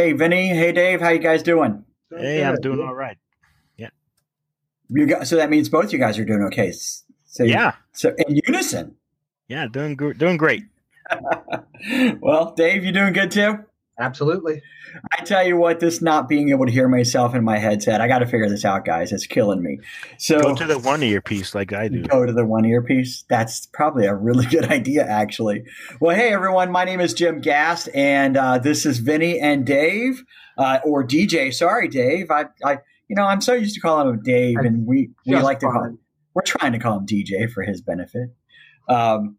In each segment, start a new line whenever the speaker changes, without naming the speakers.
Hey, Vinny. Hey, Dave. How you guys doing?
Hey, I'm doing all right. Yeah.
You got, so that means both you guys are doing okay. So
yeah.
So in unison.
Yeah, doing doing great.
well, Dave, you doing good too?
Absolutely.
I tell you what, this not being able to hear myself in my headset, I got to figure this out, guys. It's killing me. So
go to the one earpiece like I do.
Go to the one earpiece. That's probably a really good idea, actually. Well, hey everyone, my name is Jim Gast, and uh, this is Vinny and Dave, uh, or DJ. Sorry, Dave. I, I, you know, I'm so used to calling him Dave, and we we like to call him. We're trying to call him DJ for his benefit. Um,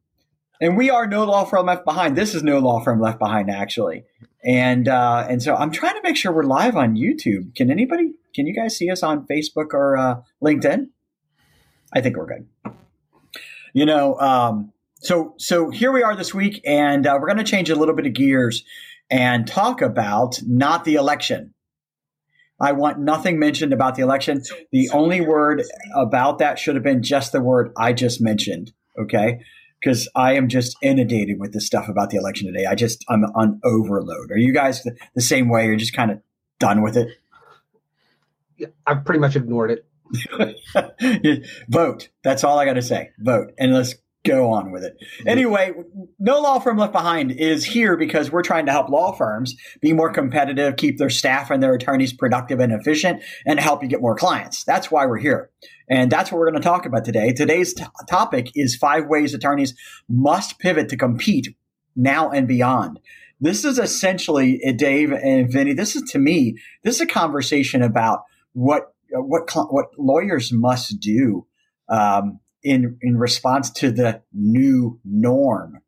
and we are no law firm left behind. This is no law firm left behind, actually. And uh, and so I'm trying to make sure we're live on YouTube. Can anybody? Can you guys see us on Facebook or uh, LinkedIn? I think we're good. You know, um, so so here we are this week, and uh, we're going to change a little bit of gears and talk about not the election. I want nothing mentioned about the election. The only word about that should have been just the word I just mentioned. Okay because I am just inundated with this stuff about the election today. I just I'm on overload. Are you guys the, the same way? You're just kind of done with it.
Yeah, I've pretty much ignored
it. Vote. That's all I got to say. Vote, and let's go on with it. Anyway, No Law Firm Left Behind is here because we're trying to help law firms be more competitive, keep their staff and their attorneys productive and efficient, and help you get more clients. That's why we're here. And that's what we're going to talk about today. Today's t- topic is five ways attorneys must pivot to compete now and beyond. This is essentially, uh, Dave and Vinny, this is to me, this is a conversation about what, what, what lawyers must do um, in in response to the new norm.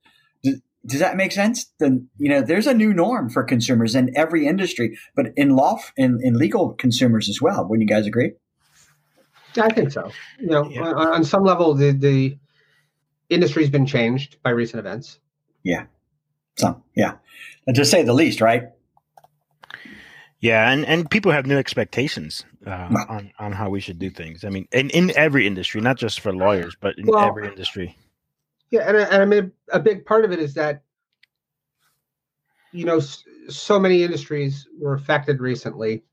Does, does that make sense? Then you know there's a new norm for consumers in every industry, but in law in, in legal consumers as well. Wouldn't you guys agree?
I think so. You know, yeah. on, on, some level, the the industry's been changed by recent events.
Yeah, some yeah, to say the least, right?
Yeah, and, and people have new expectations uh, well, on on how we should do things. I mean, in, in every industry, not just for lawyers, but in well, every industry.
Yeah, and, and I mean, a big part of it is that you know so many industries were affected recently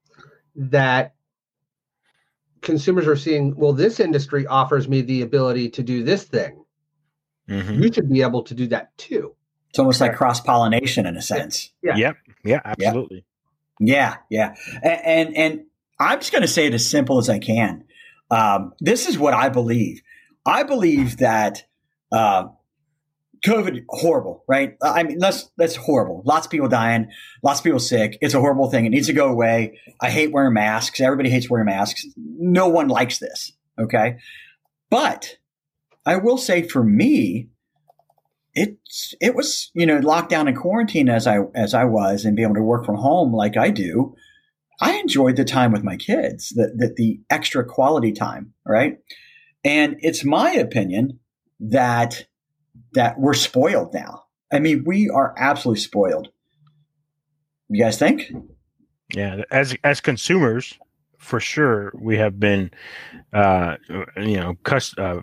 that consumers are seeing. Well, this industry offers me the ability to do this thing. Mm-hmm. You should be able to do that too.
It's almost like cross pollination in a sense.
Yeah. Yep. Yeah. Absolutely.
Yeah, yeah, and and, and I'm just going to say it as simple as I can. Um, this is what I believe. I believe that uh, COVID horrible, right? I mean, that's that's horrible. Lots of people dying, lots of people sick. It's a horrible thing. It needs to go away. I hate wearing masks. Everybody hates wearing masks. No one likes this. Okay, but I will say for me, it's it was you know lockdown and quarantine as I as I was and be able to work from home like I do. I enjoyed the time with my kids, the, the, the extra quality time, right? And it's my opinion that that we're spoiled now. I mean, we are absolutely spoiled. You guys think?
Yeah, as as consumers, for sure, we have been, uh, you know, cus- uh,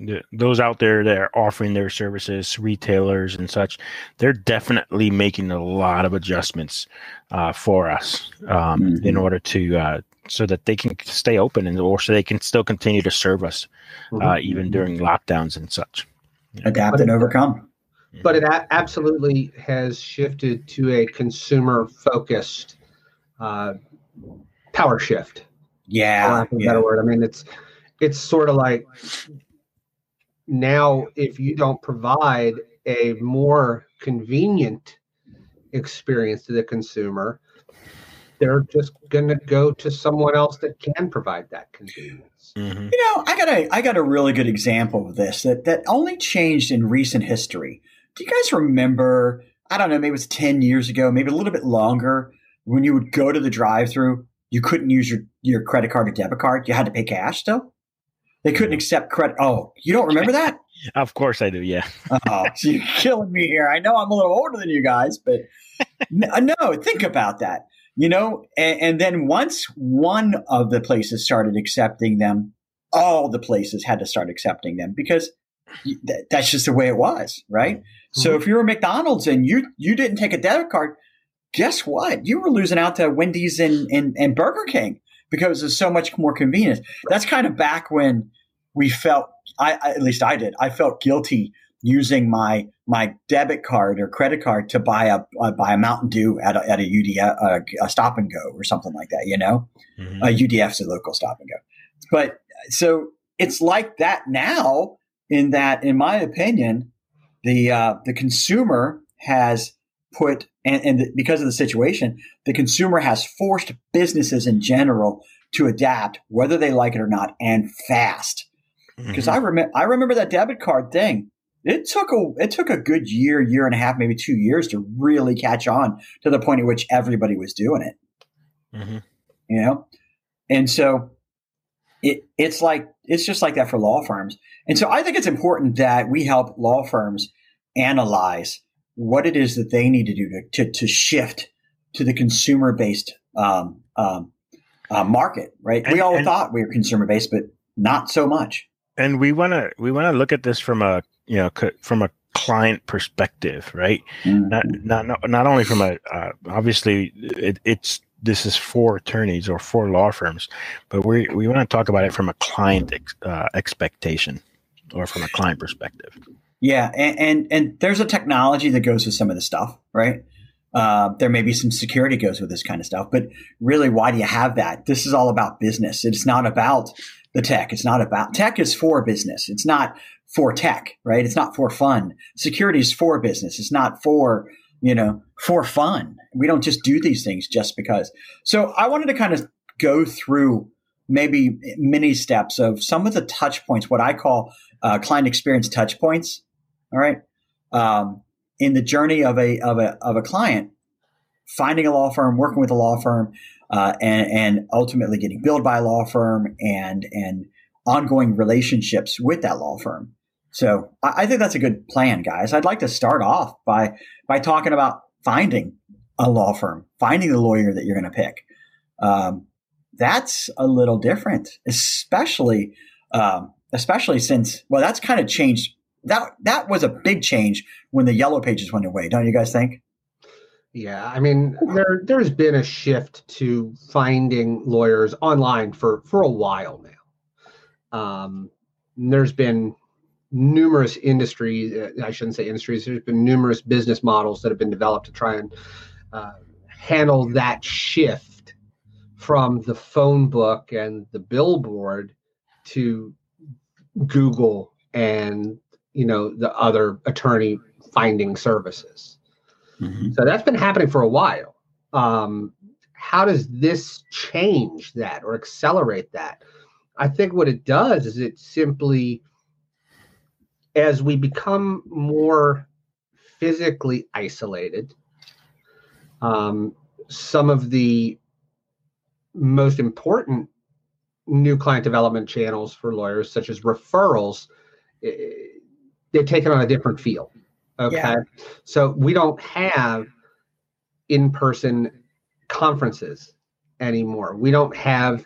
the, those out there that are offering their services, retailers and such, they're definitely making a lot of adjustments uh, for us um, mm-hmm. in order to uh, so that they can stay open and or so they can still continue to serve us uh, mm-hmm. uh, even during lockdowns and such.
Adapt and overcome.
But it a- absolutely has shifted to a consumer focused uh, power shift.
Yeah,
yeah. better word. I mean, it's it's sort of like now if you don't provide a more convenient experience to the consumer they're just going to go to someone else that can provide that convenience.
Mm-hmm. you know i got a i got a really good example of this that that only changed in recent history. Do you guys remember i don't know maybe it was 10 years ago maybe a little bit longer when you would go to the drive through you couldn't use your, your credit card or debit card? You had to pay cash still they couldn't accept credit. Oh, you don't remember that?
of course I do. Yeah.
oh, so you're killing me here. I know I'm a little older than you guys, but no, think about that. You know, and, and then once one of the places started accepting them, all the places had to start accepting them because that's just the way it was, right? Mm-hmm. So if you were McDonald's and you you didn't take a debit card, guess what? You were losing out to Wendy's and, and, and Burger King because it's so much more convenient. That's kind of back when we felt, I, at least I did, I felt guilty using my my debit card or credit card to buy a uh, buy a Mountain Dew at a, at a UDF uh, a stop and go or something like that. You know, mm-hmm. a UDF's a local stop and go. But so it's like that now. In that, in my opinion, the uh, the consumer has put and, and because of the situation, the consumer has forced businesses in general to adapt, whether they like it or not, and fast. Because mm-hmm. I remember, I remember that debit card thing. It took a it took a good year, year and a half, maybe two years to really catch on to the point at which everybody was doing it. Mm-hmm. You know, and so it it's like it's just like that for law firms. And so I think it's important that we help law firms analyze what it is that they need to do to, to, to shift to the consumer based um, um, uh, market, right? And, we all and, thought we were consumer based, but not so much.
And we want to we want to look at this from a you know from a client perspective, right? Mm-hmm. Not, not not only from a uh, obviously it, it's this is for attorneys or for law firms, but we we want to talk about it from a client ex, uh, expectation or from a client perspective.
Yeah, and, and, and there's a technology that goes with some of the stuff, right? Uh, there may be some security goes with this kind of stuff, but really, why do you have that? This is all about business. It's not about the tech. It's not about tech is for business. It's not for tech, right? It's not for fun. Security is for business. It's not for you know for fun. We don't just do these things just because. So I wanted to kind of go through maybe mini steps of some of the touch points, what I call uh, client experience touch points all right. Um, in the journey of a, of a, of a client, finding a law firm, working with a law firm, uh, and, and ultimately getting billed by a law firm and, and ongoing relationships with that law firm. So I, I think that's a good plan, guys. I'd like to start off by, by talking about finding a law firm, finding the lawyer that you're going to pick. Um, that's a little different, especially, um, especially since, well, that's kind of changed that that was a big change when the yellow pages went away. Don't you guys think?
Yeah, I mean, there there's been a shift to finding lawyers online for for a while now. Um, there's been numerous industries. Uh, I shouldn't say industries. There's been numerous business models that have been developed to try and uh, handle that shift from the phone book and the billboard to Google and you know the other attorney finding services. Mm-hmm. So that's been happening for a while. Um, how does this change that or accelerate that? I think what it does is it simply, as we become more physically isolated, um, some of the most important new client development channels for lawyers, such as referrals, they're taking on a different feel. Okay. Yeah. So we don't have in person conferences anymore. We don't have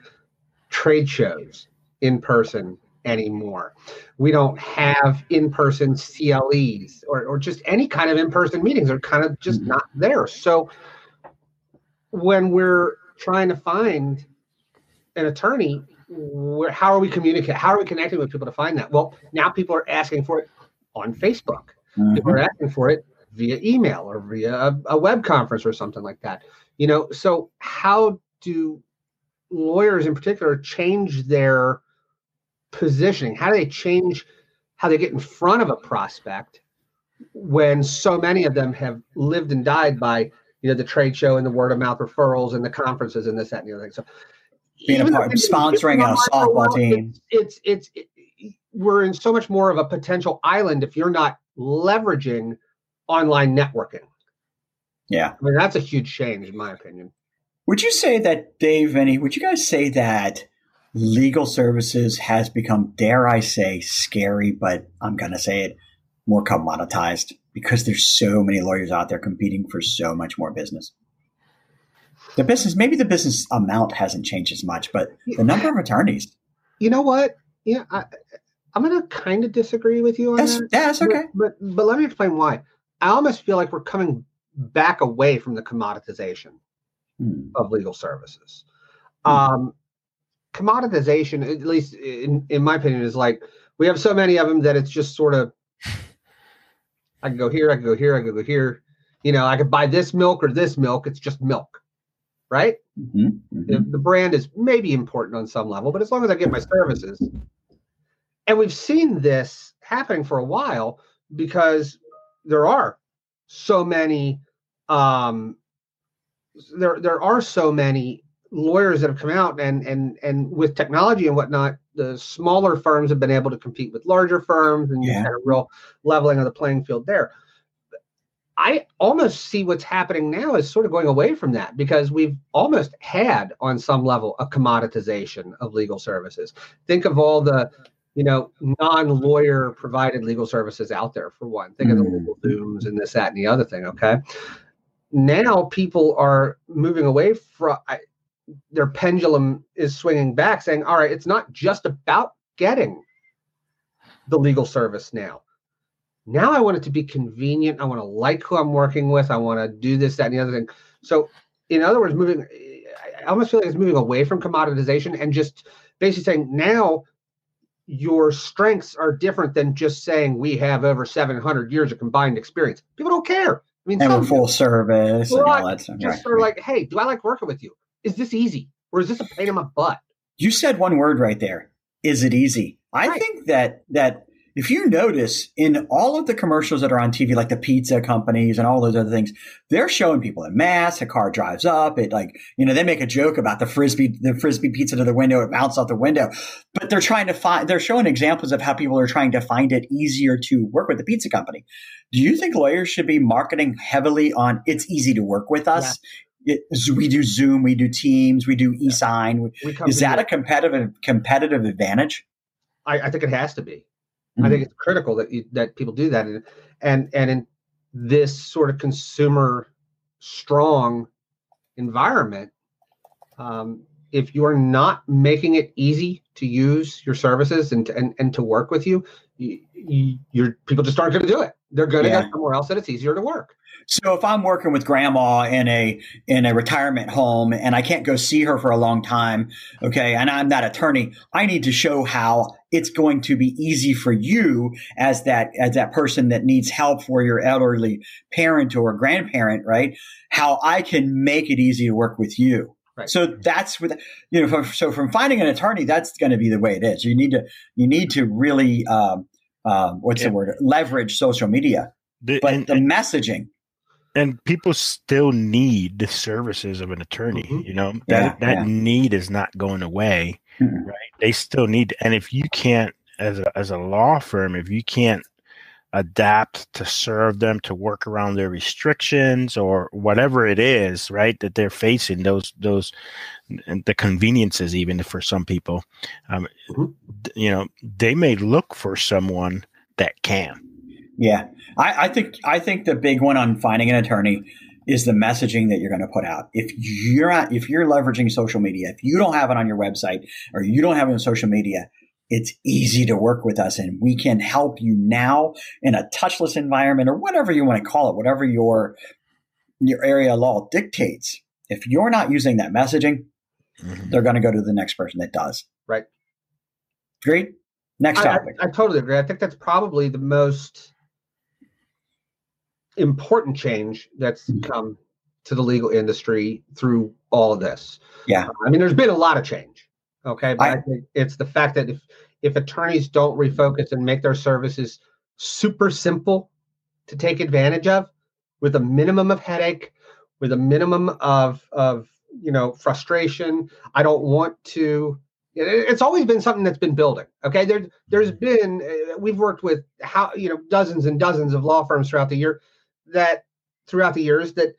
trade shows in person anymore. We don't have in person CLEs or, or just any kind of in person meetings are kind of just mm-hmm. not there. So when we're trying to find an attorney, where, how are we communicating? How are we connecting with people to find that? Well, now people are asking for it on Facebook. Mm-hmm. People are asking for it via email or via a, a web conference or something like that. You know, so how do lawyers in particular change their positioning? How do they change how they get in front of a prospect when so many of them have lived and died by you know the trade show and the word of mouth referrals and the conferences and this that and the other thing. So
being a part, sponsoring a softball team,
it's it's, it's we're in so much more of a potential island if you're not leveraging online networking.
Yeah.
I mean, that's a huge change, in my opinion.
Would you say that, Dave, Any? would you guys say that legal services has become, dare I say, scary, but I'm going to say it, more commoditized because there's so many lawyers out there competing for so much more business? The business, maybe the business amount hasn't changed as much, but the number of attorneys.
You know what? Yeah, I, I'm going to kind of disagree with you on
that's,
that.
Yeah, that's okay.
But, but, but let me explain why. I almost feel like we're coming back away from the commoditization
Hmm.
of legal services.
Hmm.
Um, commoditization, at least in, in my opinion, is like we have so many of them that it's just sort of I can go here, I can go here, I can go here. You know, I could buy this milk or this milk. It's just milk, right?
Mhm, mhm.
The, the brand is maybe important on some level, but as long as I get my services, and we've seen this happening for a while because there are so many um there there are so many lawyers that have come out and and and with technology and whatnot the smaller firms have been able to compete with larger firms and you
Yeah.
had a real leveling of the playing field there i almost see what's happening now is sort of going away from that because we've almost had on some level a commoditization of legal services think of all the you know non-lawyer provided legal services out there for one. Think of the
Mm.
legal zooms and this that and the other thing okay? Now people are moving away from I, their pendulum is swinging back saying all right it's not just about getting the legal service now. Now i want it to be convenient. I want to like who i'm working with. I want to do this that and the other thing. So in other words moving i almost feel like it's moving away from commoditization and just basically saying now your strengths are different than just saying we have over 700 years of combined experience people don't care i mean
And full service and all that stuff.
just
right,
sort of like, hey, do I like working with you? Is this easy? Or is this a pain in my butt?
You said one word right there. Is it easy? I
Right.
think that that if you notice in all of the commercials that are on TV, like the pizza companies and all those other things, they're showing people in mass. A car drives up. It like you know they make a joke about the frisbee the frisbee pizza to the window. It bounces out the window, but they're trying to find. They're showing examples of how people are trying to find it easier to work with the pizza company. Do you think lawyers should be marketing heavily on it's easy to work with us? It, we do Zoom, we do Teams, we do eSign. We,
We
is that a competitive competitive advantage?
I, I think it has to be.
Mhm.
I think it's critical that you, that people do that, and and and in this sort of consumer strong environment, um, if you're not making it easy to use your services and to, and, and to work with you, you, you people just aren't going to do it. They're going to
Yeah.
go somewhere else that it's easier to work.
So if I'm working with grandma in a in a retirement home and I can't go see her for a long time, okay, and I'm that attorney, I need to show how it's going to be easy for you as that as that person that needs help for your elderly parent or grandparent, right? How I can make it easy to work with you.
Right.
So that's what you know. From, so from finding an attorney, that's going to be the way it is. You need to you need to really um, um, what's
Yeah.
the word leverage social media,
The-
but
and,
the messaging.
and people still need the services of an attorney.
Mhm.
You know
Yeah,
that that
yeah.
need is not going away.
Mhm.
Right? They still need, to. and if you can't, as a as a law firm, if you can't adapt to serve them to work around their restrictions or whatever it is, right, that they're facing those those the conveniences even for some people, um,
Mhm.
you know, they may look for someone that can.
Yeah, I, I think I think the big one on finding an attorney is the messaging that you're going to put out. If you're not, if you're leveraging social media, if you don't have it on your website or you don't have it on social media, it's easy to work with us, and we can help you now in a touchless environment or whatever you want to call it, whatever your your area law dictates. If you're not using that messaging, mm-hmm. they're going to go to the next person that does.
Right.
Great. Next
I, I,
topic.
I totally agree. I think that's probably the most important change that's
Mhm.
come to the legal industry through all of this.
Yeah.
I mean, there's been a lot of change. Okay. But I,
I-
think it's the fact that if, if attorneys don't refocus and make their services super simple to take advantage of with a minimum of headache, with a minimum of, of, you know, frustration. I don't want to, it's always been something that's been building. Okay. There, there's been, uh, we've worked with how, you know, dozens and dozens of law firms throughout the year that throughout the years that,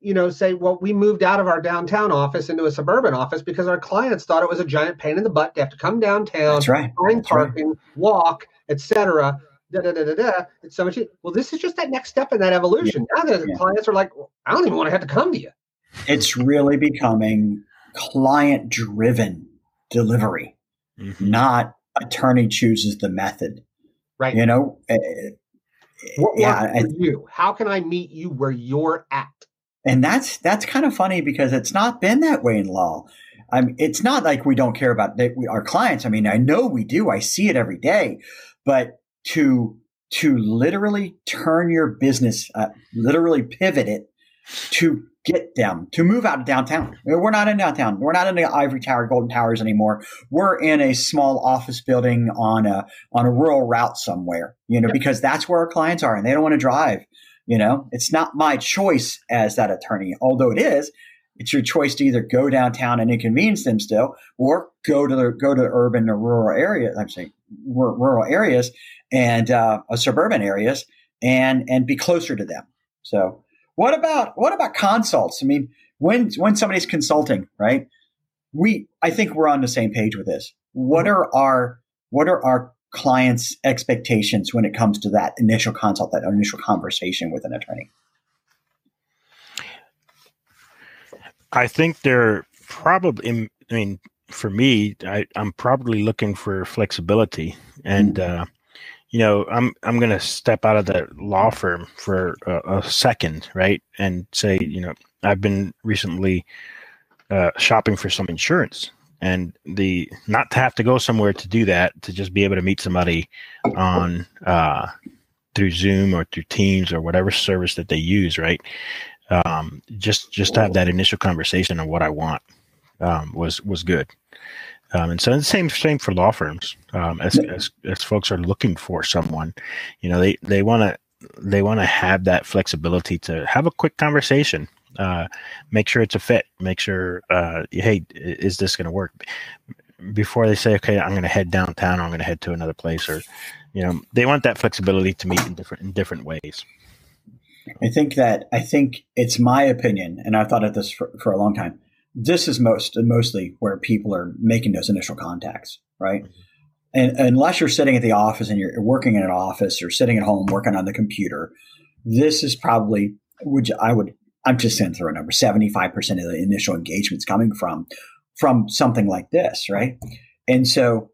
you know, say, well, we moved out of our downtown office into a suburban office because our clients thought it was a giant pain in the butt to have to come downtown,
That's right.
find
That's right.
parking, walk, etc. Da, da, da, da, da. It's so much. Well, this is just that next step in that evolution. Now the
Yeah.
clients are like, well, I don't even want to have to come to you.
It's really becoming client driven delivery,
Mhm.
not attorney chooses the method.
Right.
You know, eh,
What yeah, for you? How can I meet you where you're at?
And that's that's kind of funny because it's not been that way in law. I mean, it's not like we don't care about they, we, our clients. I mean, I know we do. I see it every day, but to to literally turn your business, uh, literally pivot it to get them to move out of downtown. We're not in downtown. We're not in the Ivory Tower, Golden Towers anymore. We're in a small office building on a on a rural route somewhere. You know, because that's where our clients are, and they don't want to drive. You know, it's not my choice as that attorney, although it is. It's your choice to either go downtown and inconvenience them still, or go to the go to the urban or rural area. I'm saying rural areas and uh, suburban areas, and and be closer to them. So what about what about consults? I mean, when when somebody's consulting, right? We I think we're on the same page with this. What are our what are our clients' expectations when it comes to that initial consult, that initial conversation with an attorney?
I think they're probably. I mean, for me, I, am probably looking for flexibility, and mm-hmm. uh, you know, I'm I'm going to step out of the law firm for a, a, second, right, and say, you know, I've been recently uh, shopping for some insurance, and the not to have to go somewhere to do that, to just be able to meet somebody on uh, through Zoom or through Teams or whatever service that they use, right? Um, just just to have that initial conversation of what I want um, was was good. Um, and so the same same for law firms. Um, as, as as folks are looking for someone, you know, they they want to they want to have that flexibility to have a quick conversation. Uh, make sure it's a fit. Make sure, uh, hey, is this going to work? Before they say, okay, I'm going to head downtown, or I'm going to head to another place, or you know, they want that flexibility to meet in different in different ways.
I think that I think it's my opinion, and I've thought of this for, for a long time this is most mostly where people are making those initial contacts, right? Mm-hmm. And unless you're sitting at the office and you're working in an office or sitting at home working on the computer, this is probably which I would I'm just saying throw a number 75% of the initial engagements coming from from something like this, right? And so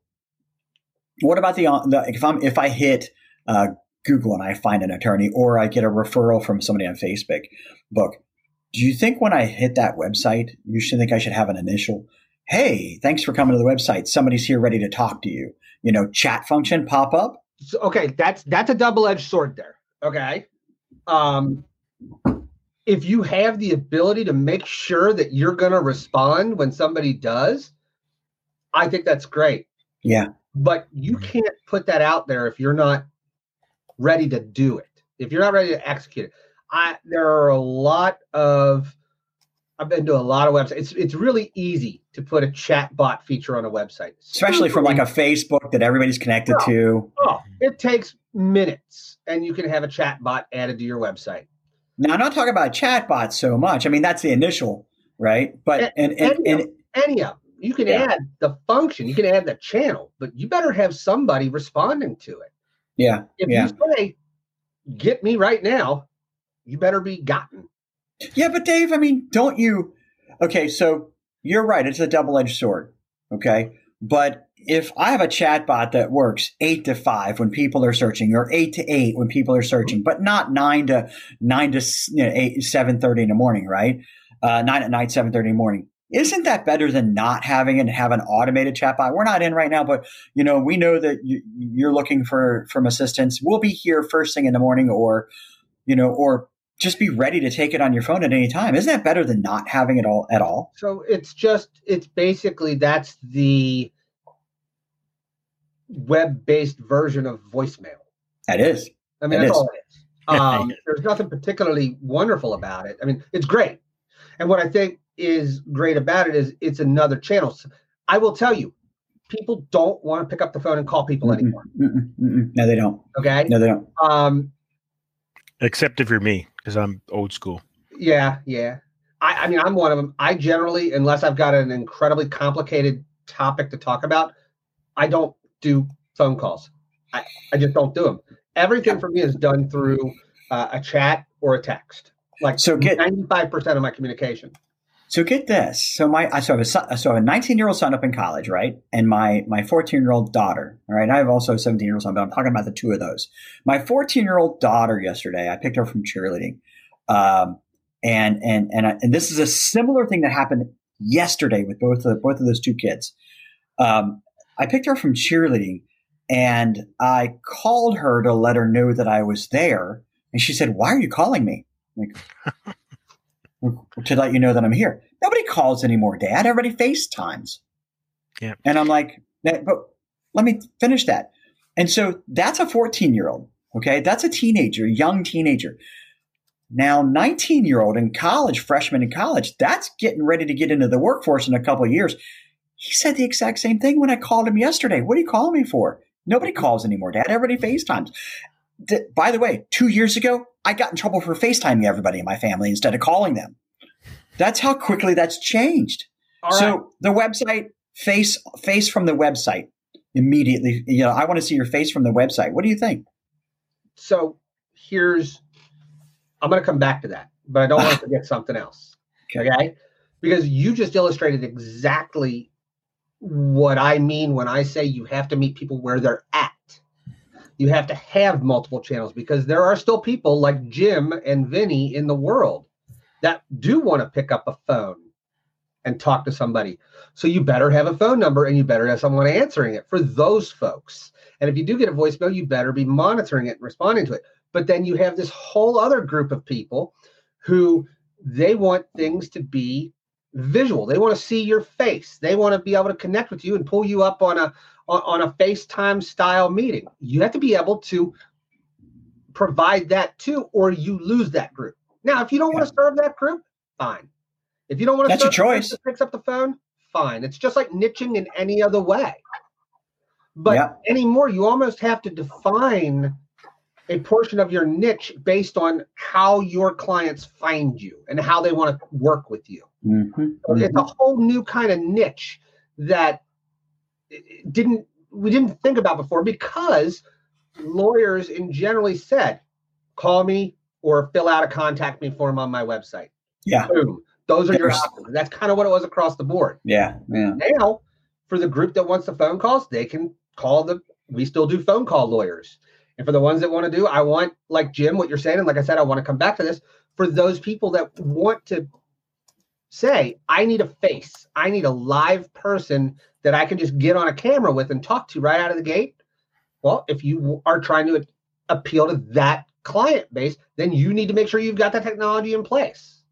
what about the, the if I'm if I hit uh, Google and I find an attorney or I get a referral from somebody on Facebook book do you think when I hit that website, you should think I should have an initial, hey, thanks for coming to the website. Somebody's here ready to talk to you. You know, chat function pop up?
So, okay, that's that's a double-edged sword there. Okay. Um if you have the ability to make sure that you're going to respond when somebody does, I think that's great.
Yeah.
But you can't put that out there if you're not ready to do it. If you're not ready to execute it. I there are a lot of I've been to a lot of websites. It's it's really easy to put a chat bot feature on a website,
especially from like a Facebook that everybody's connected oh, to.
Oh, it takes minutes, and you can have a chat bot added to your website.
Now, I'm not talking about chat bots so much. I mean, that's the initial, right? But and and,
any, and, of, any of you can yeah. add the function, you can add the channel, but you better have somebody responding to it.
Yeah.
If
yeah.
you say, "Get me right now," you better be gotten.
Yeah, but Dave, I mean, don't you? Okay, so you're right. It's a double edged sword. Okay. But if I have a chat bot that works eight to five when people are searching, or eight to eight when people are searching, but not nine to nine to you know, eight seven thirty in the morning, right? Uh, nine at night, seven thirty in the morning. Isn't that better than not having and have an automated chat bot? We're not in right now, but you know we know that you, are looking for from assistance. We'll be here first thing in the morning, or you know, or just be ready to take it on your phone at any time. Isn't that better than not having it all at all?
So it's just it's basically that's the web-based version of voicemail.
That is.
I mean, that's all it is. Um, there's nothing particularly wonderful about it. I mean, it's great. And what I think is great about it is it's another channel. So I will tell you, people don't want to pick up the phone and call people mm anymore.
Mm-mm, mm-mm. No, they don't.
Okay.
No, they don't.
Um,
Except if you're me, because I'm old school.
Yeah, yeah. I, I mean, I'm one of them. I generally, unless I've got an incredibly complicated topic to talk about, I don't do phone calls. I, I just don't do them. Everything for me is done through uh, a chat or a text. Like so, get ninety five percent of my communication.
So get this. So my I so I have a so I have a 19 year old son up in college, right? And my my 14 year old daughter. All right. I have also a 17 year old son, but I'm talking about the two of those. My 14 year old daughter yesterday, I picked her from cheerleading. Um, and and and I, and this is a similar thing that happened yesterday with both of both of those two kids. Um, I picked her from cheerleading, and I called her to let her know that I was there, and she said, "Why are you calling me?" Like, to let you know that I'm here. Nobody calls anymore, Dad. Everybody FaceTimes.
Yeah.
And I'm like, but let me finish that. And so that's a 14 year old. Okay. That's a teenager, young teenager. Now, 19 year old in college, freshman in college, that's getting ready to get into the workforce in a couple of years. He said the exact same thing when I called him yesterday. What are you calling me for? Nobody calls anymore, Dad. Everybody FaceTimes. By the way, two years ago, I got in trouble for FaceTiming everybody in my family instead of calling them. That's how quickly that's changed. so the website face face from the website immediately. You know, I want to see your face from the website. What do you think?
So here's I'm going to come back to that, but I don't want to forget something else.
Okay.
okay? Because you just illustrated exactly what I mean when I say you have to meet people where they're at. You have to have multiple channels because there are still people like Jim and Vinny in the world that do want to pick up a phone and talk to somebody. So you better have a phone number and you better have someone answering it for those folks. And if you do get a voicemail, you better be monitoring it and responding to it. But then you have this whole other group of people who they want things to be visual. They want to see your face. They want to be able to connect with you and pull you up on a on, on a FaceTime style meeting. You have to be able to provide that too, or you lose that group. Now, if you don't want to serve that group, fine. If you don't want to
That's
serve
your
group
choice.
picks up the phone, fine. It's just like niching in any other way. But
Yeah.
anymore, you almost have to define a portion of your niche based on how your clients find you and how they want to work with you.
Mhm,
So It's a whole new kind of niche that didn't we didn't think about before because lawyers in generally said, call me or fill out a contact me form on my website.
Yeah,
Boom. Those are your options. That's kind of what it was across the board.
yeah, yeah.
Now, for the group that wants the phone calls, they can call the. We still do phone call lawyers, and for the ones that want to do, I want like Jim, what you're saying, and like I said, I want to come back to this. For those people that want to say, I need a face, I need a live person that I can just get on a camera with and talk to right out of the gate. Well, if you are trying to appeal to that client base, then you need to make sure you've got that technology in place.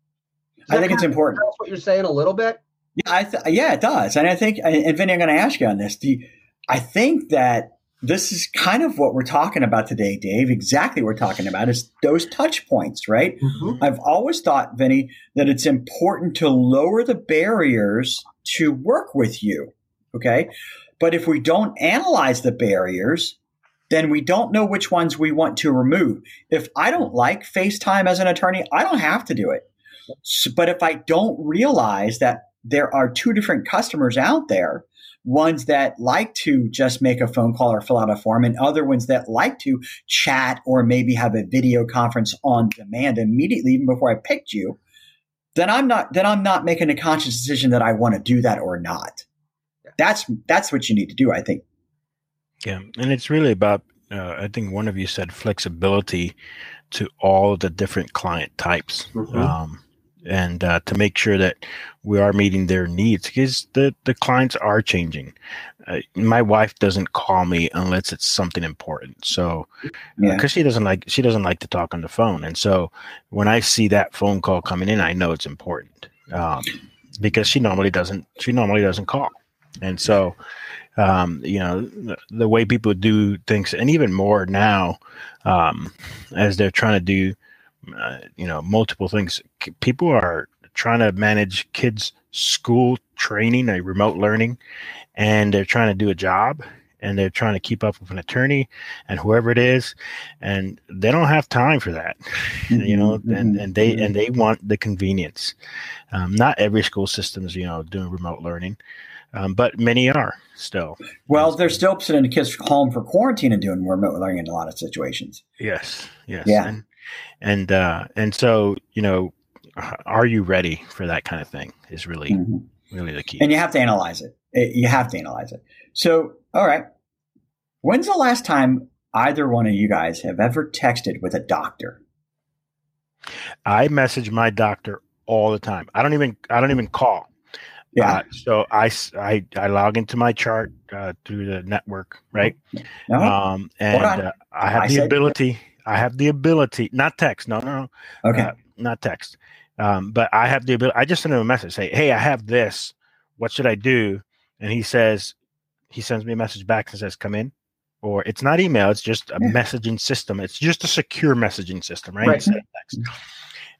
I think it's important.
That's what you're saying a little bit.
Yeah, I th- yeah, it does, and I think, and Vinny, I'm going to ask you on this. Do you, I think that this is kind of what we're talking about today, Dave. Exactly what we're talking about is those touch points, right? Mm-hmm. I've always thought, Vinny, that it's important to lower the barriers to work with you. Okay. But if we don't analyze the barriers, then we don't know which ones we want to remove. If I don't like FaceTime as an attorney, I don't have to do it. S- But if I don't realize that there are two different customers out there, ones that like to just make a phone call or fill out a form, and other ones that like to chat or maybe have a video conference on demand immediately, even before I picked you, then I'm not then I'm not making a conscious decision that I want to do that or not. That's that's what you need to do, I think.
Yeah, and it's really about. Uh, I think one of you said flexibility to all the different client types,
Mhm.
um, and uh, to make sure that we are meeting their needs because the the clients are changing. Uh, my wife doesn't call me unless it's something important. So,
Yeah.
because she doesn't like she doesn't like to talk on the phone, and so when I see that phone call coming in, I know it's important um, because she normally doesn't she normally doesn't call, and so um, you know the, the way people do things, and even more now um, as they're trying to do uh, you know multiple things. c- People are trying to manage kids' school training, a remote learning, and they're trying to do a job and they're trying to keep up with an attorney and whoever it is and they don't have time for that you know
Mhm,
and, and they
mhm.
and they want the convenience um, not every school system is you know doing remote learning um, but many are still
Well, they're still sending kids home for quarantine and doing remote learning in a lot of situations.
yes yes
Yeah.
and and uh and so you know are you ready for that kind of thing? Is really
Mhm.
really the key.
And you have to analyze it. It- You have to analyze it. So, all right. When's the last time either one of you guys have ever texted with a doctor?
I message my doctor all the time. I don't even I don't even call.
Yeah.
Uh, so I log into my chart uh, through the network, right?
no?
Um, and uh, I have
I
the
said-
ability. I have the ability, not text. No, no, no,
okay.
uh, not text. Um, but I have the ability. I just send him a message, say, "Hey, I have this. What should I do?" And he says, he sends me a message back and says, "Come in." Or it's not email; it's just a
Yeah.
messaging system. It's just a secure messaging system, right?
Right.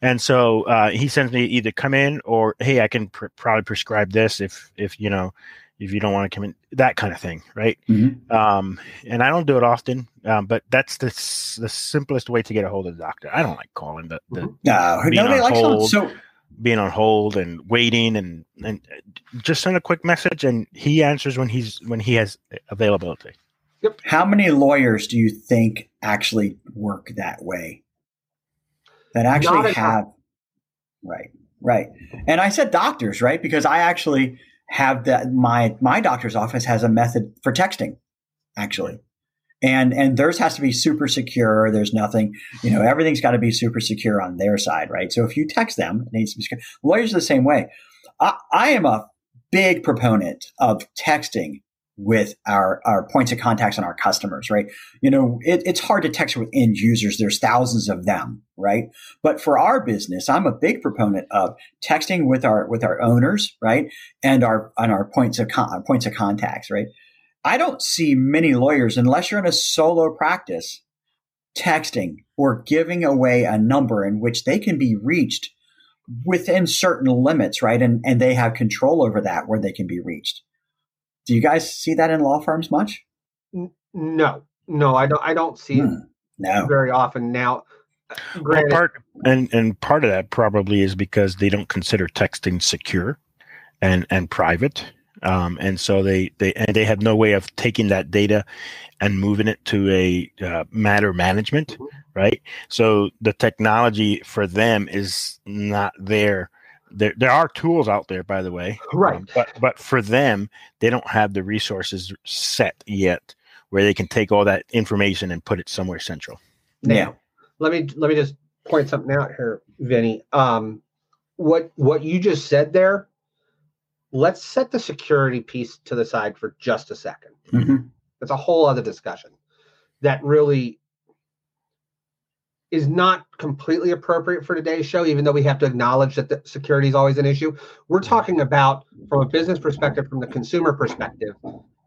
Instead of text. And so uh, he sends me either come in or hey, I can pr- probably prescribe this if if you know if you don't want to come in, that kind of thing, right?
Mhm.
Um, and I don't do it often, um, but that's the s- the simplest way to get a hold of the doctor. I don't like calling the, the
Mhm.
No,
being
nobody
on hold.
So,
being on hold and waiting and and uh, just send a quick message and he answers when he's when he has availability. Yep.
how many lawyers do you think actually work that way? That actually have, right, right. And I said doctors, right? Because I actually have that. My my doctor's office has a method for texting, actually, and and theirs has to be super secure. There's nothing, you know, everything's got to be super secure on their side, right? So if you text them, it needs to be secure. Lawyers are the same way. I, I am a big proponent of texting with our, our points of contacts and our customers, right? You know, it, it's hard to text with end users. There's thousands of them, right? But for our business, I'm a big proponent of texting with our, with our owners, right? And our, on our points of con- points of contacts, right? I don't see many lawyers, unless you're in a solo practice, texting or giving away a number in which they can be reached within certain limits, right? And, and they have control over that where they can be reached. Do you guys see that in law firms much?
No, no, I don't. I don't see it
Hmm. No.
very often now.
Well, part and and part of that probably is because they don't consider texting secure and and private. Um, and so they, they and they have no way of taking that data and moving it to a uh, matter management,
Mhm.
right? So the technology for them is not there. There, there are tools out there, by the way,
right?
um, but but for them, they don't have the resources set yet where they can take all that information and put it somewhere central.
Now,
Yeah.
let me let me just point something out here, Vinny. Um, what what you just said there. Let's set the security piece to the side for just a second.
Mhm.
That's a whole other discussion that really is not completely appropriate for today's show, even though we have to acknowledge that the security is always an issue. We're talking about from a business perspective, from the consumer perspective,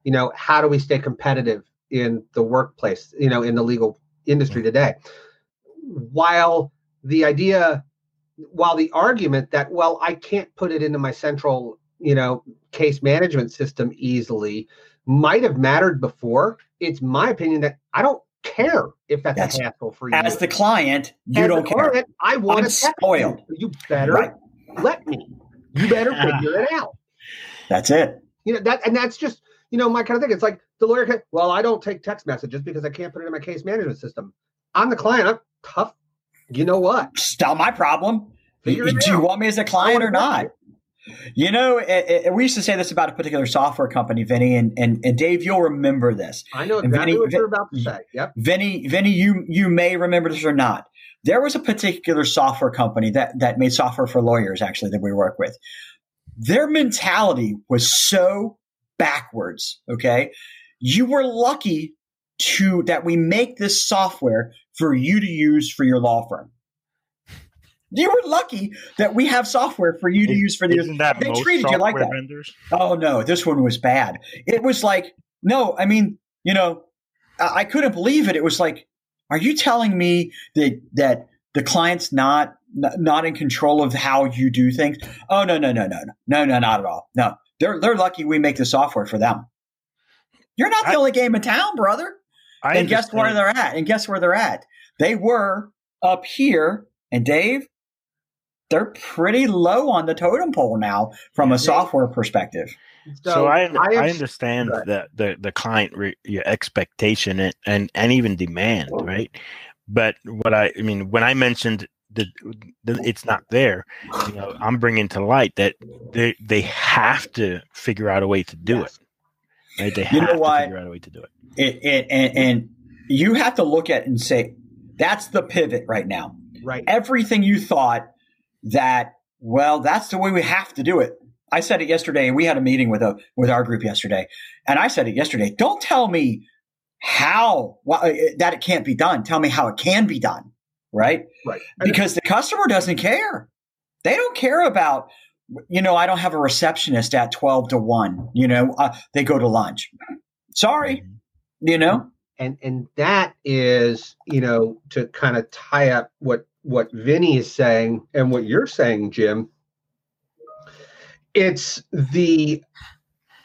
you know, how do we stay competitive in the workplace, you know, in the legal industry mm-hmm. today? While the idea, while the argument that, well, I can't put it into my central, you know, case management system easily might have mattered before, it's my opinion that I don't care if that's,
That's-
a hassle for you.
As the client, you
As
don't care.
client, I want to
spoiled.
You. you better
Right.
let me. You better figure it out.
That's it.
You know that, and that's just you know my kind of thing. It's like the lawyer. Can, well, I don't take text messages because I can't put it in my case management system. I'm the client. I'm tough. You know what?
It's not my problem.
Figure it
do you
out.
want me as a client or not? You know, it, it- we used to say this about a particular software company, Vinny, and, and, and Dave, you'll remember this.
I know exactly
Vinny-
what you're about to say. Yep.
Vinny, Vinny, you you may remember this or not. There was a particular software company that that made software for lawyers, actually, that we work with. Their mentality was so backwards. Okay, you were lucky to that we make this software for you to use for your law firm. You were lucky that we have software for you to use for the.
Isn't that
they
most
treated you like that.
vendors?
Oh no, this one was bad. It was like, no, I mean, you know, I, I couldn't believe it. It was like, are you telling me that that the client's not not in control of how you do things? Oh no, no, no, no, no, no, no, not at all. No, they're they're lucky we make the software for them. You're not the
I-
only game in town, brother.
I
and guess where they're at? And guess where they're at? They were up here, and Dave, they're pretty low on the totem pole now from a software perspective.
So, I, I,
I
understand
Right.
the, the the client re, your expectation and, and and even demand, right? But what I I mean when I mentioned the, the, it's not there. You know, I'm bringing to light that they they have to figure out a way to do yes. it. Right? They have you know to what? figure out a way to do it.
It, it and, and you have to look at and say that's the pivot right now.
Right.
Everything you thought that well, that's the way we have to do it. I said it yesterday, we had a meeting with a with our group yesterday, and I said it yesterday. Don't tell me how well, uh, that it can't be done. Tell me how it can be done. Right.
Right.
Because the customer doesn't care. They don't care about. You know, I don't have a receptionist at twelve to one. You know, uh, they go to lunch. Sorry. Mm-hmm. You know.
And and that is you know to kind of tie up what what Vinny is saying and what you're saying, Jim. It's the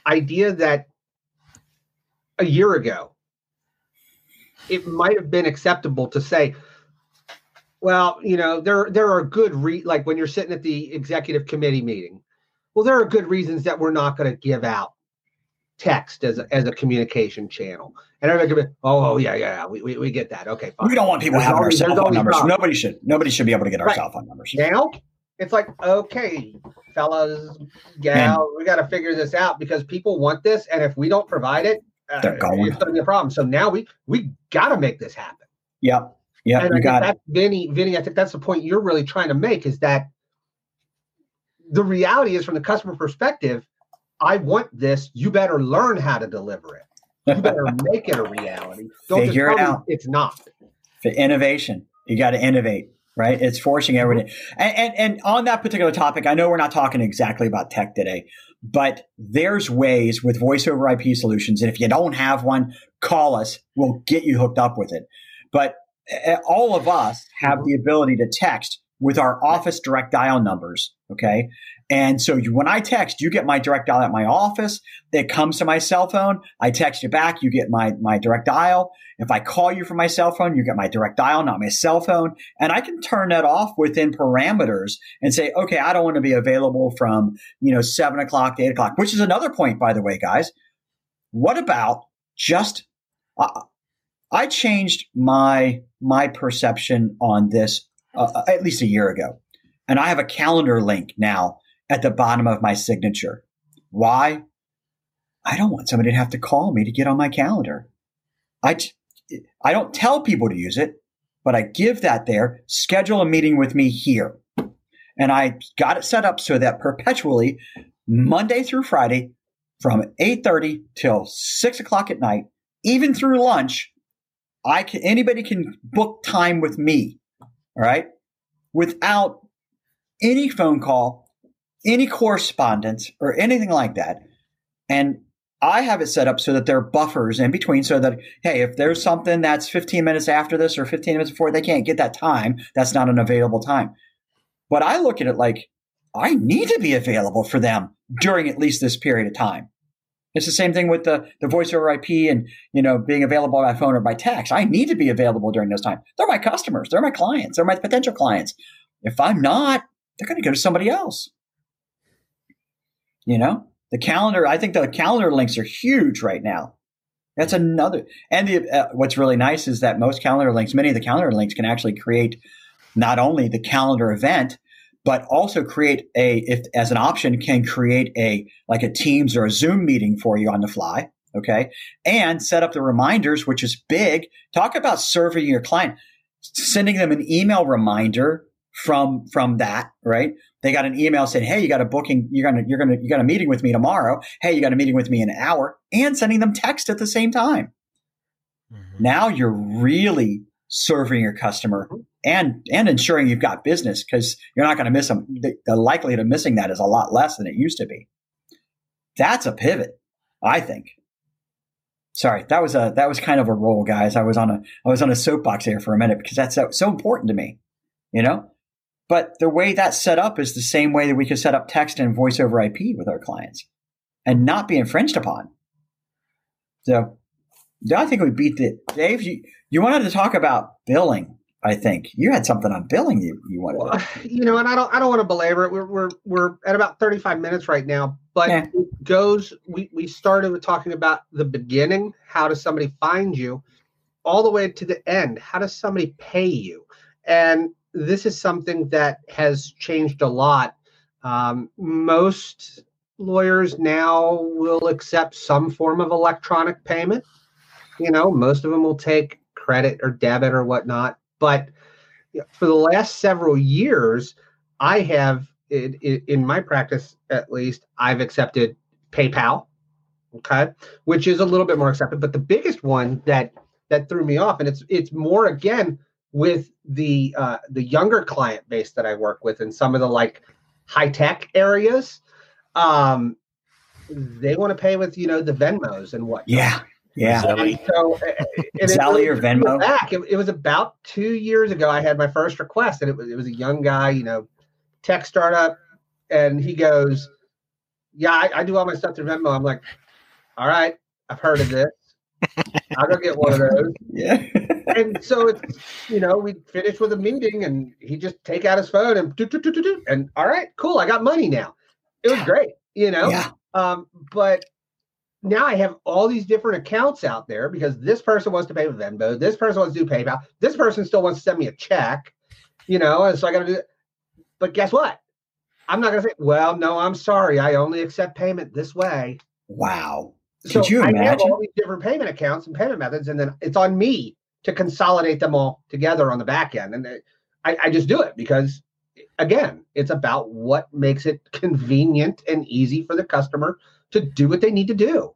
idea that a year ago it might have been acceptable to say, well, you know, there there are good re like when you're sitting at the executive committee meeting. Well, there are good reasons that we're not going to give out text as a, as a communication channel. And everybody could be, oh, oh yeah, yeah, we, we, we get that. Okay,
fine. We don't want people there's having always, our cell phone numbers. Problems. Nobody should nobody should be able to get our right. cell phone numbers.
Now it's like, okay, fellas, gal, we got to figure this out because people want this, and if we don't provide it, uh, They're going. it's going to be a problem. So now we we got to make this happen.
Yep. Yeah,
you got that, Vinny. Vinny, I think that's the point you're really trying to make is that the reality is from the customer perspective, I want this. You better learn how to deliver it. You better make it a reality. Don't
Figure it out.
It's not.
For innovation, you got to innovate, right? It's forcing everything. And, and and on that particular topic, I know we're not talking exactly about tech today, but there's ways with voice over IP solutions. And if you don't have one, call us. We'll get you hooked up with it. But eh, all of us have mm-hmm. the ability to text with our office direct dial numbers. Okay. And so when I text, you get my direct dial at my office. It comes to my cell phone. I text you back. You get my, my direct dial. If I call you from my cell phone, you get my direct dial, not my cell phone. And I can turn that off within parameters and say, okay, I don't want to be available from, you know, seven o'clock to eight o'clock, which is another point, by the way, guys. What about just, uh, I changed my, my perception on this uh, at least a year ago. And I have a calendar link now at the bottom of my signature. Why? I don't want somebody to have to call me to get on my calendar. I, I don't tell people to use it, but I give that there, schedule a meeting with me here. And I got it set up so that perpetually, Monday through Friday, from 8.30 till 6 o'clock at night, even through lunch, I can, anybody can book time with me, all right, without any phone call, any correspondence or anything like that. And I have it set up so that there are buffers in between so that, hey, if there's something that's 15 minutes after this or 15 minutes before, they can't get that time. That's not an available time. But I look at it like I need to be available for them during at least this period of time. It's the same thing with the, the voice over IP and, you know, being available by phone or by text. I need to be available during those times. They're my customers. They're my clients. They're my potential clients. If I'm not, they're going to go to somebody else. You know, the calendar, I think the calendar links are huge right now. That's another. And the, uh, what's really nice is that most calendar links, many of the calendar links can actually create not only the calendar event, but also create a, if as an option, can create a, like a Teams or a Zoom meeting for you on the fly. Okay. And set up the reminders, which is big. Talk about serving your client, sending them an email reminder from from that, right? They got an email saying, "Hey, you got a booking. You're gonna you're gonna you got a meeting with me tomorrow. Hey, you got a meeting with me in an hour," and sending them text at the same time. Mm-hmm. Now you're really serving your customer and and ensuring you've got business because you're not going to miss them. The, the likelihood of missing that is a lot less than it used to be. That's a pivot, I think. Sorry, that was a that was kind of a roll, guys. I was on a I was on a soapbox here for a minute because that's so, so important to me. You know, but the way that's set up is the same way that we could set up text and voice over IP with our clients and not be infringed upon. So I think we beat it. Dave, you, you wanted to talk about billing. I think you had something on billing you, you wanted. Well,
you know, and I don't I don't want to belabor it. We're we're we're at about 35 minutes right now, but yeah. it goes we we started with talking about the beginning, how does somebody find you, all the way to the end, how does somebody pay you? And this is something that has changed a lot. Um, most lawyers now will accept some form of electronic payment. You know, most of them will take credit or debit or whatnot. But for the last several years, I have, in, in my practice at least, I've accepted PayPal, okay, which is a little bit more accepted. But the biggest one that that threw me off, and it's it's more again with the uh, the younger client base that I work with in some of the like high tech areas. Um, they want to pay with you know the Venmos and what.
Yeah, yeah.
And so, and
Zelle or Venmo.
Back, it, it, was about two years ago. I had my first request, and it was it was a young guy, you know, tech startup, and he goes, "Yeah, I, I do all my stuff through Venmo." I'm like, "All right, I've heard of this. I'll go get one of those."
Yeah.
And so it's you know we finish with a meeting, and he just take out his phone and do, do, do, do, do, and all right, cool, I got money now. It was great, you know.
Yeah.
Um, but now I have all these different accounts out there because this person wants to pay with Venmo, this person wants to do PayPal, this person still wants to send me a check, you know, and so I got to do it. But guess what? I'm not going to say, well, no, I'm sorry. I only accept payment this way.
Wow.
Could so
you imagine?
I have all these different payment accounts and payment methods, and then it's on me to consolidate them all together on the back end. And I, I just do it because, again, it's about what makes it convenient and easy for the customer to do what they need to do.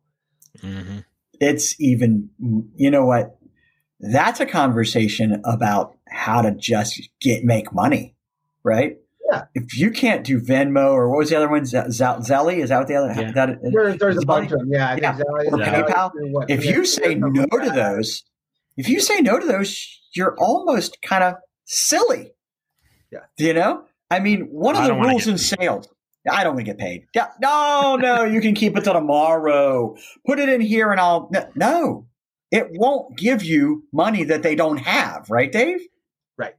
Mm-hmm. It's even, you know what? That's a conversation about how to just get make money, right?
Yeah.
If you can't do Venmo or what was the other one? Z- Zelly? Is that what the other?
Yeah. That, there's there's a bunch of them. Yeah.
yeah. Zelly, or Zelly, PayPal. What, if you say no to those, if you say no to those, you're almost kind of silly.
Yeah.
You know, I mean, one of the rules in sales I don't want to get paid. Yeah, no, no, you can keep it till tomorrow. Put it in here and I'll. No, it won't give you money that they don't have, right, Dave?
Right.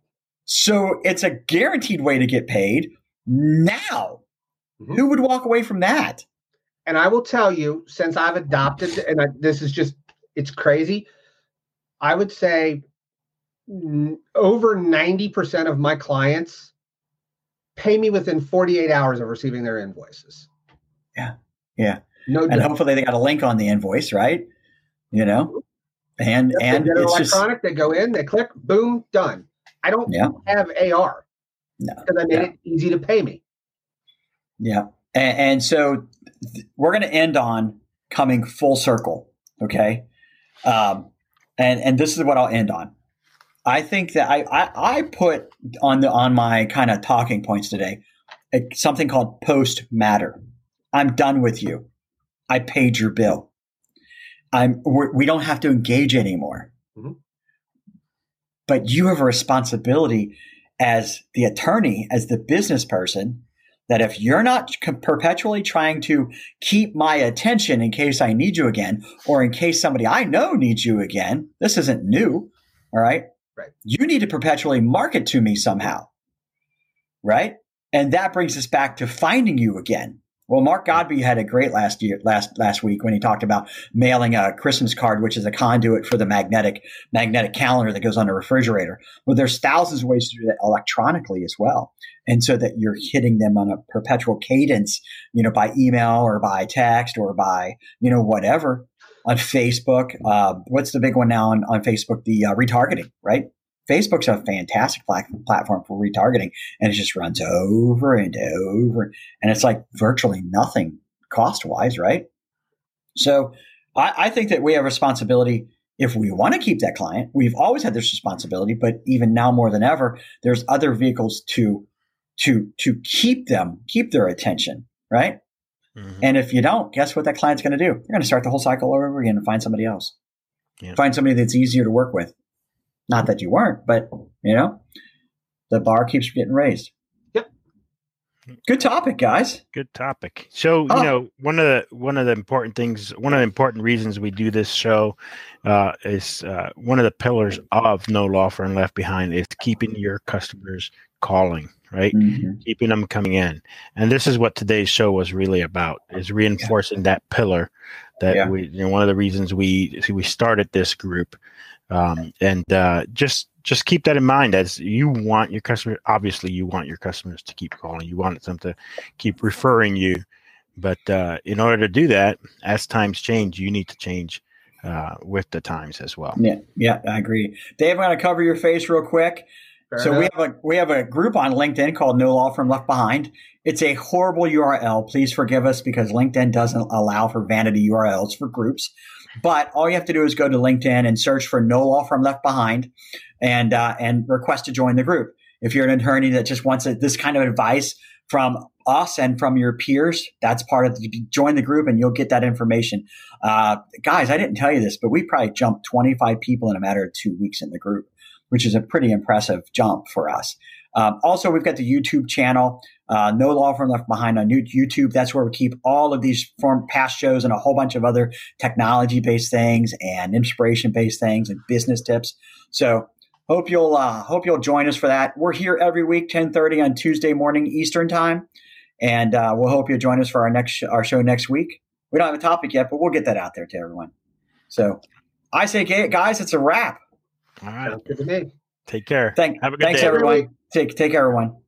So it's a guaranteed way to get paid now. Mm-hmm. Who would walk away from that?
And I will tell you, since I've adopted, and I, this is just, it's crazy. I would say n- over 90% of my clients pay me within 48 hours of receiving their invoices.
Yeah. Yeah.
No,
and hopefully they got a link on the invoice, right? You know, and
yep,
and
it's electronic. Just, they go in, they click, boom, done. I don't
yeah.
have AR
no,
because I made yeah. it easy to pay me.
Yeah, and, and so th- we're going to end on coming full circle. Okay, um, and and this is what I'll end on. I think that I, I, I put on the on my kind of talking points today something called post matter. I'm done with you. I paid your bill. I'm we're, we do not have to engage anymore. Mm-hmm. But you have a responsibility as the attorney, as the business person, that if you're not perpetually trying to keep my attention in case I need you again, or in case somebody I know needs you again, this isn't new. All right.
Right.
You need to perpetually market to me somehow. Right. And that brings us back to finding you again. Well, Mark Godby had a great last year, last last week when he talked about mailing a Christmas card, which is a conduit for the magnetic magnetic calendar that goes on the refrigerator. Well, there's thousands of ways to do that electronically as well, and so that you're hitting them on a perpetual cadence, you know, by email or by text or by you know whatever on Facebook. Uh, what's the big one now on, on Facebook? The uh, retargeting, right? Facebook's a fantastic platform for retargeting, and it just runs over and over, and it's like virtually nothing cost wise, right? So I, I think that we have responsibility if we want to keep that client. We've always had this responsibility, but even now more than ever, there's other vehicles to to to keep them, keep their attention, right? Mm-hmm. And if you don't, guess what that client's going to do? They're going to start the whole cycle over again and find somebody else. Yeah. Find somebody that's easier to work with. Not that you weren't, but you know, the bar keeps getting raised.
Yep.
Good topic, guys.
Good topic. So oh. you know, one of the one of the important things, one of the important reasons we do this show uh, is uh, one of the pillars of No Law Firm Left Behind is keeping your customers calling right mm-hmm. keeping them coming in and this is what today's show was really about is reinforcing yeah. that pillar that yeah. we you know one of the reasons we we started this group um, and uh, just just keep that in mind as you want your customer. Obviously, you want your customers to keep calling. You want them to keep referring you. But uh, in order to do that, as times change, you need to change uh, with the times as well.
Yeah, yeah, I agree. Dave, I'm going to cover your face real quick. Fair so enough. we have a we have a group on LinkedIn called No Law Firm Left Behind. It's a horrible URL. Please forgive us because LinkedIn doesn't allow for vanity URLs for groups. But all you have to do is go to LinkedIn and search for No Law Firm Left Behind, and uh, and request to join the group. If you're an attorney that just wants a, this kind of advice from us and from your peers, that's part of the, join the group and you'll get that information. Uh, guys, I didn't tell you this, but we probably jumped 25 people in a matter of two weeks in the group, which is a pretty impressive jump for us. Um, also, we've got the YouTube channel, uh, No Law Firm Left Behind on YouTube. That's where we keep all of these form past shows and a whole bunch of other technology based things and inspiration based things and business tips. So hope you'll uh, hope you'll join us for that. We're here every week, ten thirty on Tuesday morning Eastern time, and uh, we'll hope you'll join us for our next sh- our show next week. We don't have a topic yet, but we'll get that out there to everyone. So I say, guys, it's a wrap.
All right. Take care.
Thank, have a good thanks, day. everyone. Take take care, everyone.